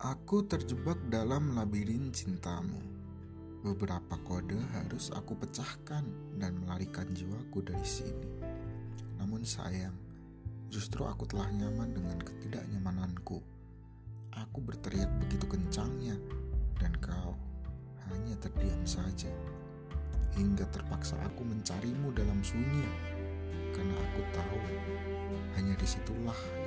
Aku terjebak dalam labirin cintamu. Beberapa kode harus aku pecahkan dan melarikan jiwaku dari sini. Namun sayang, justru aku telah nyaman dengan ketidaknyamananku. Aku berteriak begitu kencangnya dan kau hanya terdiam saja. Hingga terpaksa aku mencarimu dalam sunyi karena aku tahu hanya di situlah.